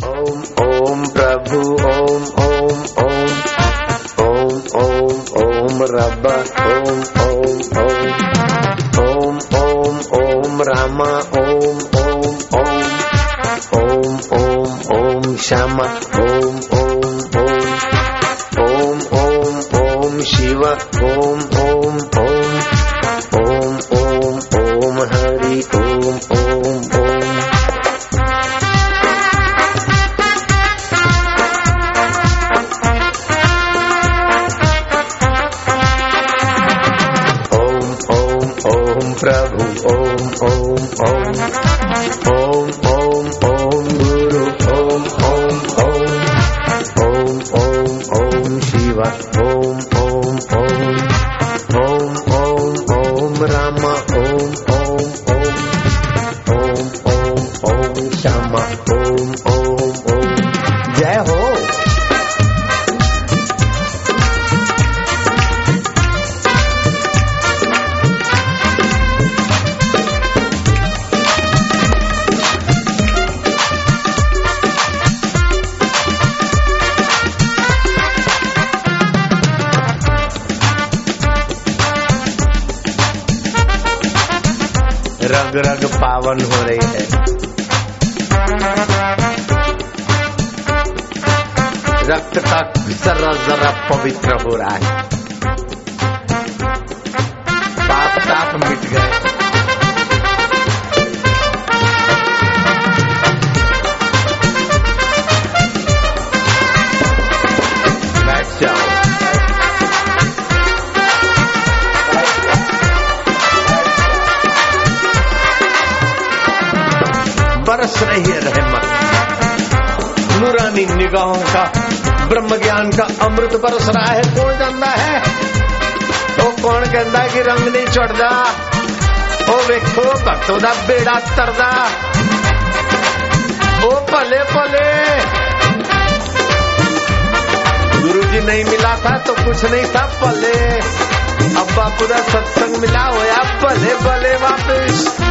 ओम ओम प्रभु ओम ओम ओम ओम ओम ओम रब ओम ओम ओम ओम ओम ओम रामा ओम ओम ओम ओम ओम ओम श्यामा ओम ओम ओम ओम ओम ओम शिव ओम ओम ओम ओम ओम ओम हरि ओम ओम oh. रग रग पावन हो रही है। रक्त का जरा जरा पवित्र हो रहा है। निगाहों का, ब्रह्म ज्ञान का अमृत बरस रहा है, कौन जानता है? वो कौन कहता कि रंग नहीं चढ़दा? ओ वेखो भक्तों का बेड़ा तरदा। ओ भले भले गुरु जी नहीं मिला था तो कुछ नहीं था भले अब बापू का सत्संग मिला होया भले भले वापिस।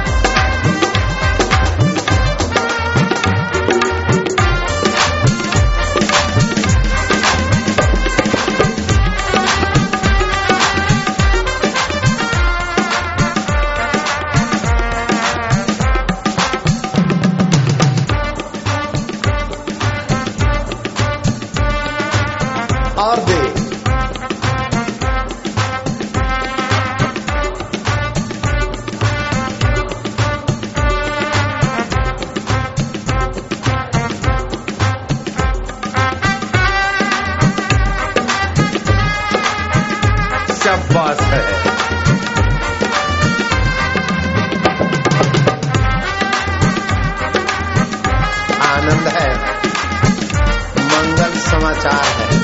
समाचार है।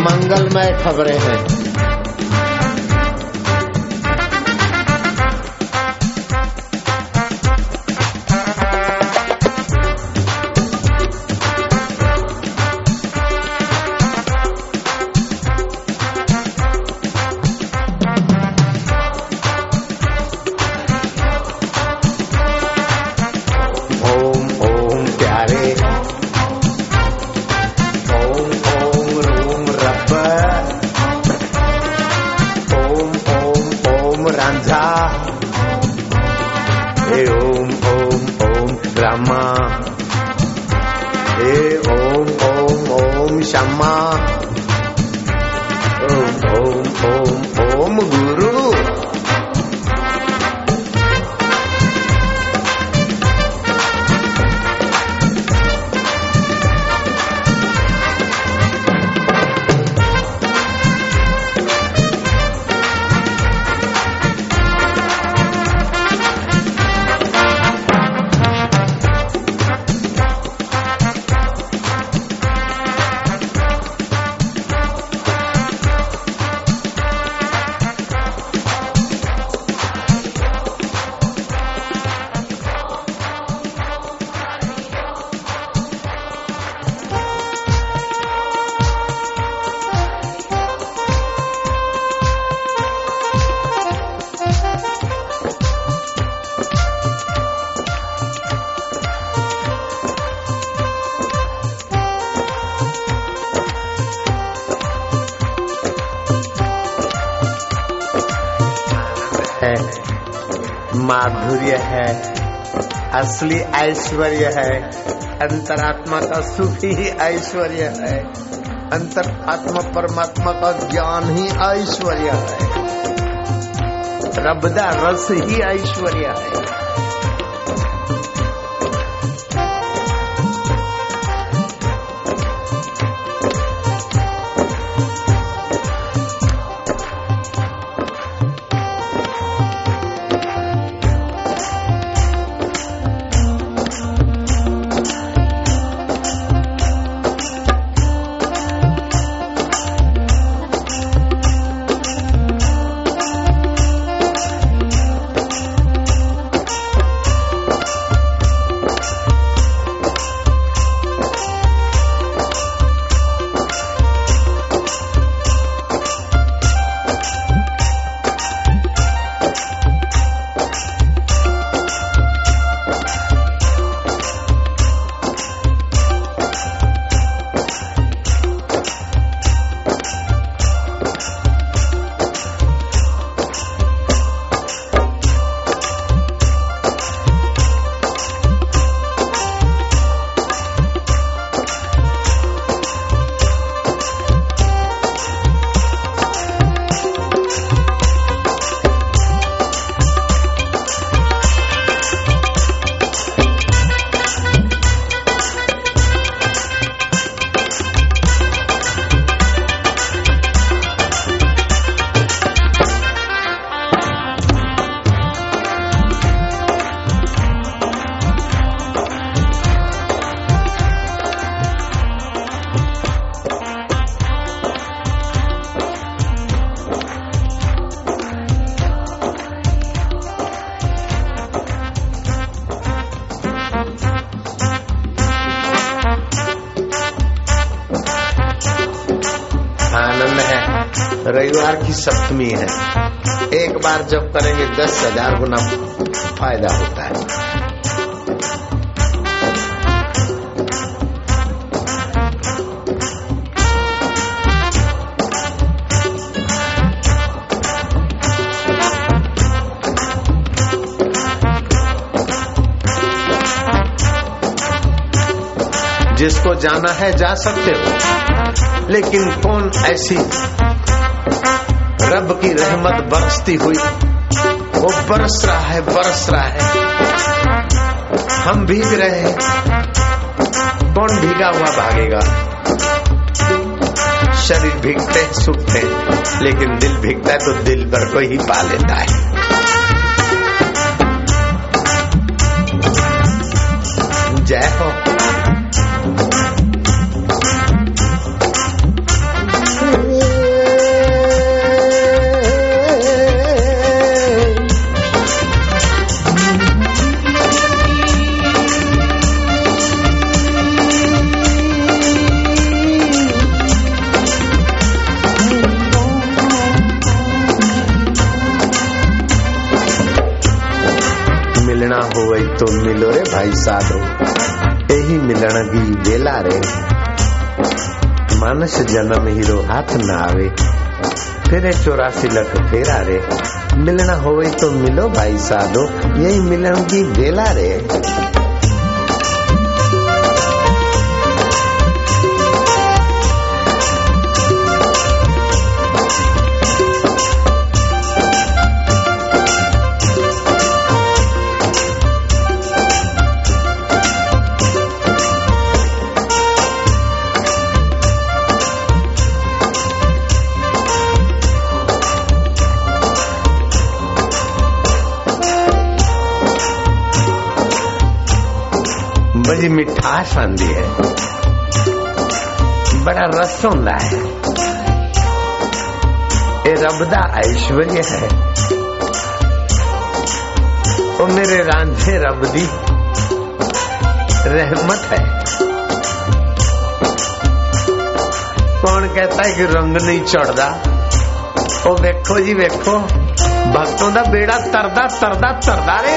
मंगलमय खबरें हैं। ओम रामा हे ओम ओम ओम श्यामा ओम ओम ओम तुम गुरु माधुर्य है, असली ऐश्वर्य है, अंतरात्मा का सुख ही ऐश्वर्य है अंतर आत्मा परमात्मा का ज्ञान ही ऐश्वर्य है। रबदा रस ही ऐश्वर्य है। रविवार की सप्तमी है। एक बार जब करेंगे दस हज़ार गुना फ़ायदा होता है। जिसको जाना है, जा सकते हो। लेकिन कौन ऐसी रब की रहमत बरसती हुई। वो बरस रहा है, बरस रहा है। हम भीग रहे हैं। कौन भीगा हुआ भागेगा? शरीर भीगते सूखते लेकिन दिल भीगता है तो दिल भर को ही पा लेता है। तो मिलो रे भाई साधो। यही मिलण भी बेला रे। मानस जन्म हीरो हाथ न आवे। फिर चौरासी लख फेरा रे। मिलना होवे तो मिलो भाई साधो। यही मिलन की वेला रे। जी मिठास आंदी है बड़ा रस ਹੁੰਦਾ है ਇਹ ਰੱਬ ਦਾ ਐਸ਼ਵਰਯ ਹੈ ਉਹ ਮੇਰੇ ਰਾਂਝੇ ਰੱਬ ਦੀ रहमत है कौन कहता है कि रंग नहीं चढ़ता ਉਹ ਵੇਖੋ ਜੀ ਵੇਖੋ ਭਗਤੋਂ ਦਾ ਬੇੜਾ ਤਰਦਾ ਤਰਦਾ ਤਰਦਾ ਰੇ